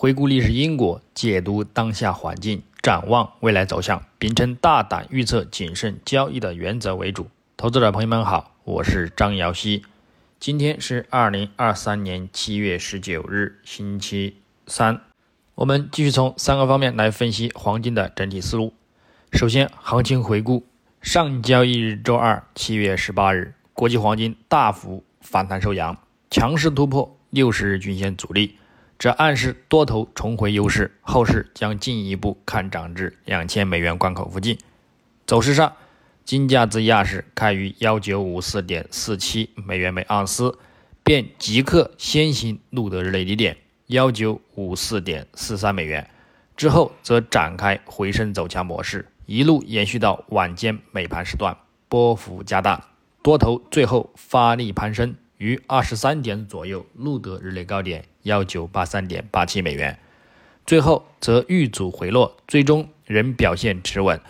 回顾历史因果，解读当下环境，展望未来走向，秉承大胆预测、谨慎交易的原则为主。投资者朋友们好，我是张瑶希。今天是二零二三年七月十九日，星期三。我们继续从三个方面来分析黄金的整体思路。首先，行情回顾：上交易日周二七月十八日，国际黄金大幅反弹收阳，强势突破六十日均线阻力。这暗示多头重回优势，后市将进一步看涨至两千美元关口附近。走势上，金价自亚市开于幺九五四点四七美元每盎司，便即刻先行录得日内低点幺九五四点四三美元，之后则展开回升走强模式，一路延续到晚间美盘时段，波幅加大，多头最后发力攀升。于二十三点左右录得日内高点幺九八三点八七美元，最后则遇阻回落，最终仍表现持稳，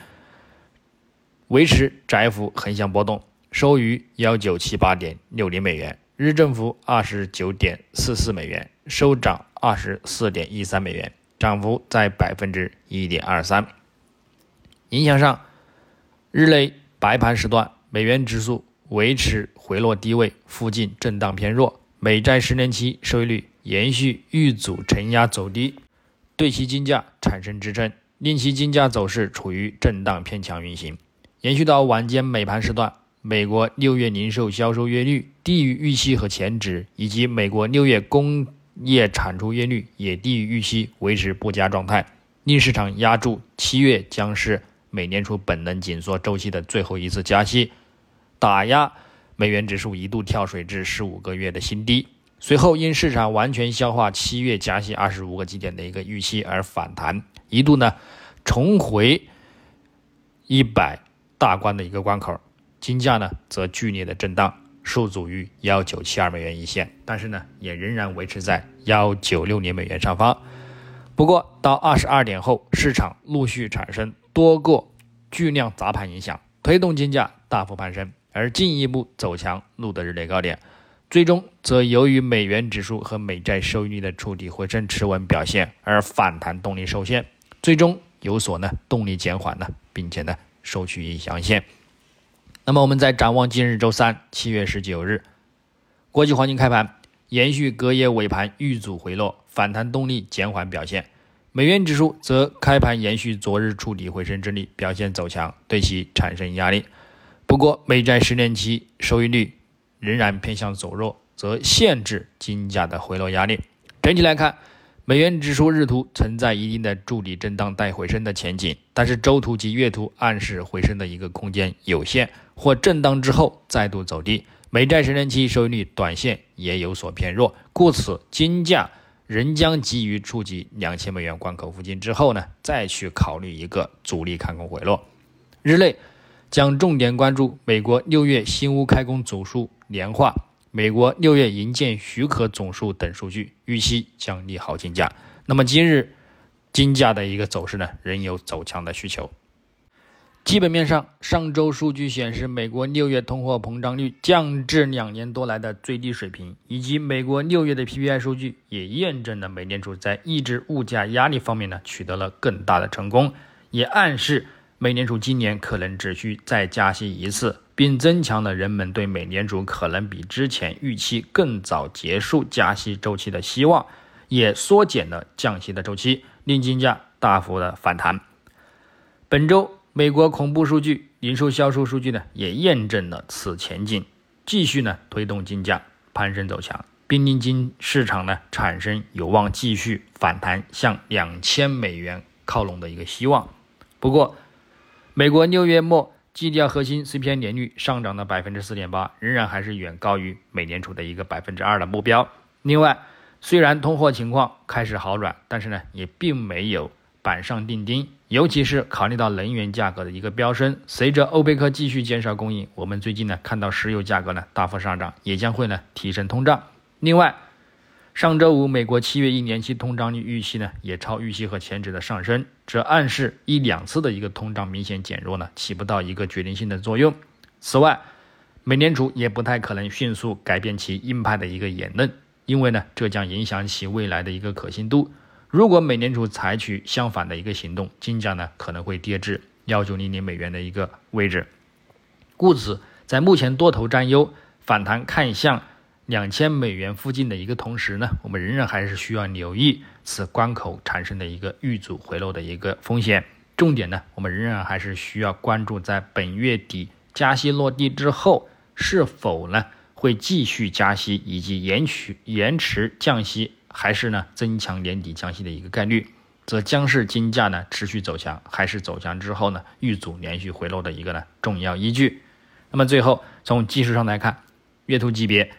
维持窄幅横向波动，收于幺九七八点六零美元，日振幅二十九点四四美元，收涨二十四点一三美元，涨幅在百分之一点二三。影响上，日内白盘时段，美元指数。维持回落低位附近震荡偏弱，美债十年期收益率延续遇阻承压走低，对其金价产生支撑，令其金价走势处于震荡偏强运行。延续到晚间美盘时段，美国六月零售销售月率低于预期和前值，以及美国六月工业产出月率也低于预期，维持不佳状态，令市场压住七月将是美联储本轮紧缩周期的最后一次加息。打压美元指数一度跳水至十五个月的新低，随后因市场完全消化七月加息二十五个基点的一个预期而反弹，一度呢重回一百大关的一个关口，金价呢则剧烈的震荡，受阻于幺九七二美元一线，但是呢也仍然维持在幺九六零美元上方。不过到二十二点后，市场陆续产生多个巨量砸盘影响，推动金价大幅攀升。而进一步走强，录得日内高点，最终则由于美元指数和美债收益率的触底回升持稳表现，而反弹动力受限，最终有所呢动力减缓呢，并且呢收取影响线。那么我们在展望今日周三七月十九日，国际黄金开盘延续隔夜尾盘遇阻回落，反弹动力减缓表现，美元指数则开盘延续昨日触底回升之力，表现走强，对其产生压力。不过，美债十年期收益率仍然偏向走弱，则限制金价的回落压力。整体来看，美元指数日图存在一定的筑底震荡带回升的前景，但是周图及月图暗示回升的一个空间有限，或震荡之后再度走低。美债十年期收益率短线也有所偏弱，故此金价仍将急于触及两千美元关口附近之后呢，再去考虑一个主力看空回落。日内。将重点关注美国六月新屋开工总数年化、美国六月营建许可总数等数据，预期将利好金价。那么今日金价的一个走势呢，仍有走强的需求。基本面上，上周数据显示，美国六月通货膨胀率降至两年多来的最低水平，以及美国六月的 PPI 数据也验证了美联储在抑制物价压力方面呢取得了更大的成功，也暗示。美联储今年可能只需再加息一次，并增强了人们对美联储可能比之前预期更早结束加息周期的希望，也缩减了降息的周期，令金价大幅的反弹。本周美国恐怖数据、零售销售数据呢，也验证了此前景，继续呢推动金价攀升走强，并令金市场呢产生有望继续反弹向两千美元靠拢的一个希望。不过，美国六月末基调核心 CPI 年率上涨了百分之四点八，仍然还是远高于美联储的一个百分之二的目标。另外，虽然通货情况开始好转，但是呢，也并没有板上钉钉。尤其是考虑到能源价格的一个飙升，随着欧佩克继续减少供应，我们最近呢看到石油价格呢大幅上涨，也将会呢提升通胀。另外，上周五，美国七月一年期通胀率预期呢也超预期和前值的上升，这暗示一两次的一个通胀明显减弱呢起不到一个决定性的作用。此外，美联储也不太可能迅速改变其鹰派的一个言论，因为呢这将影响其未来的一个可信度。如果美联储采取相反的一个行动，金价呢可能会跌至幺九零零美元的一个位置。故此，在目前多头占优、反弹看向两千美元附近的一个同时呢，我们仍然还是需要留意此关口产生的一个遇阻回落的一个风险。重点呢，我们仍然还是需要关注在本月底加息落地之后，是否呢会继续加息，以及延续延迟降息。还是呢，增强年底降息的一个概率，则将是金价呢持续走强，还是走强之后呢遇阻连续回落的一个呢重要依据。那么最后从技术上来看，月图级别，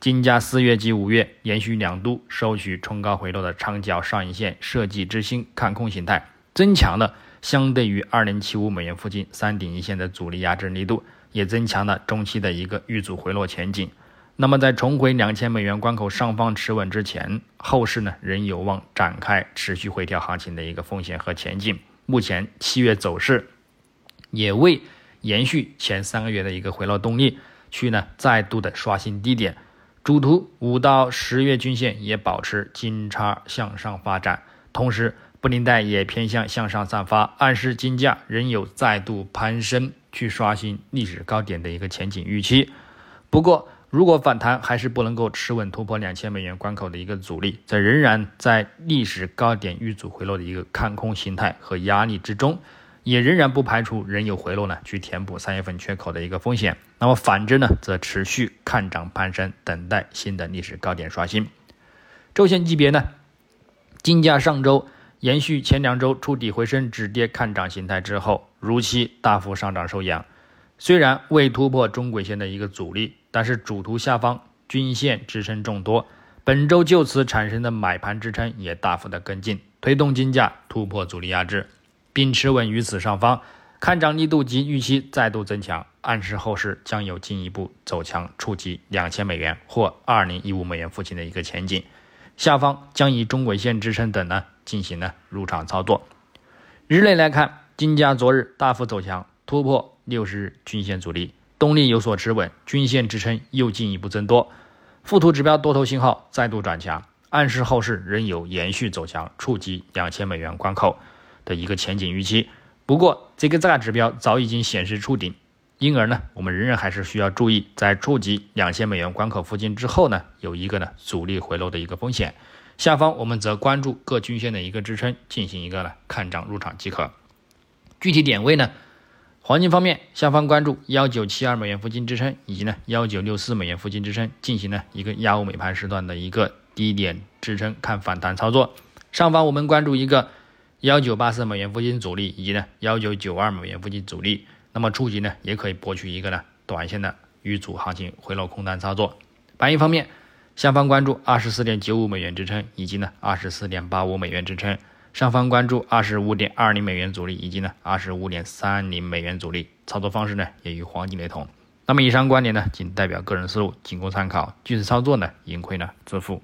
金价四月及五月延续两度收取冲高回落的长角上影线设计之星看空形态，增强了相对于二零七五美元附近三顶一线的阻力压制力度，也增强了中期的一个遇阻回落前景。那么，在重回两千美元关口上方持稳之前，后市呢仍有望展开持续回调行情的一个风险和前景。目前七月走势也未延续前三个月的一个回落动力，去呢再度的刷新低点。主图五到十月均线也保持金叉向上发展，同时布林带也偏向向上散发，暗示金价仍有再度攀升去刷新历史高点的一个前景预期。不过，如果反弹还是不能够持稳突破两千美元关口的一个阻力，则仍然在历史高点遇阻回落的一个看空形态和压力之中，也仍然不排除仍有回落呢去填补三月份缺口的一个风险。那么反之呢，则持续看涨攀升，等待新的历史高点刷新。周线级别呢，金价上周延续前两周触底回升止跌看涨形态之后，如期大幅上涨收阳，虽然未突破中轨线的一个阻力。但是主图下方均线支撑众多，本周就此产生的买盘支撑也大幅的跟进，推动金价突破阻力压制，并持稳于此上方，看涨力度及预期再度增强，暗示后市将有进一步走强，触及两千美元或二零一五美元附近的一个前景。下方将以中轨线支撑等呢进行呢入场操作。日内来看，金价昨日大幅走强，突破六十日均线阻力。动力有所持稳，均线支撑又进一步增多，附图指标多头信号再度转强，暗示后市仍有延续走强，触及两千美元关口的一个前景预期。不过，这个大指标早已经显示触顶，因而呢，我们仍然还是需要注意，在触及两千美元关口附近之后呢，有一个呢阻力回落的一个风险。下方我们则关注各均线的一个支撑，进行一个呢看涨入场即可。具体点位呢？黄金方面，下方关注幺九七二美元附近支撑，以及呢幺九六四美元附近支撑，进行呢一个亚欧美盘时段的一个低点支撑看反弹操作。上方我们关注一个幺九八四美元附近阻力，以及呢幺九九二美元附近阻力。那么触及呢，也可以博取一个呢短线的遇阻行情回落空单操作。白银方面，下方关注二十四点九五美元支撑，以及呢二十四点八五美元支撑。上方关注二十五点二零美元阻力，以及呢二十五点三零美元阻力，操作方式呢也与黄金雷同。那么以上观点呢仅代表个人思路，仅供参考。据此操作呢，盈亏呢自负。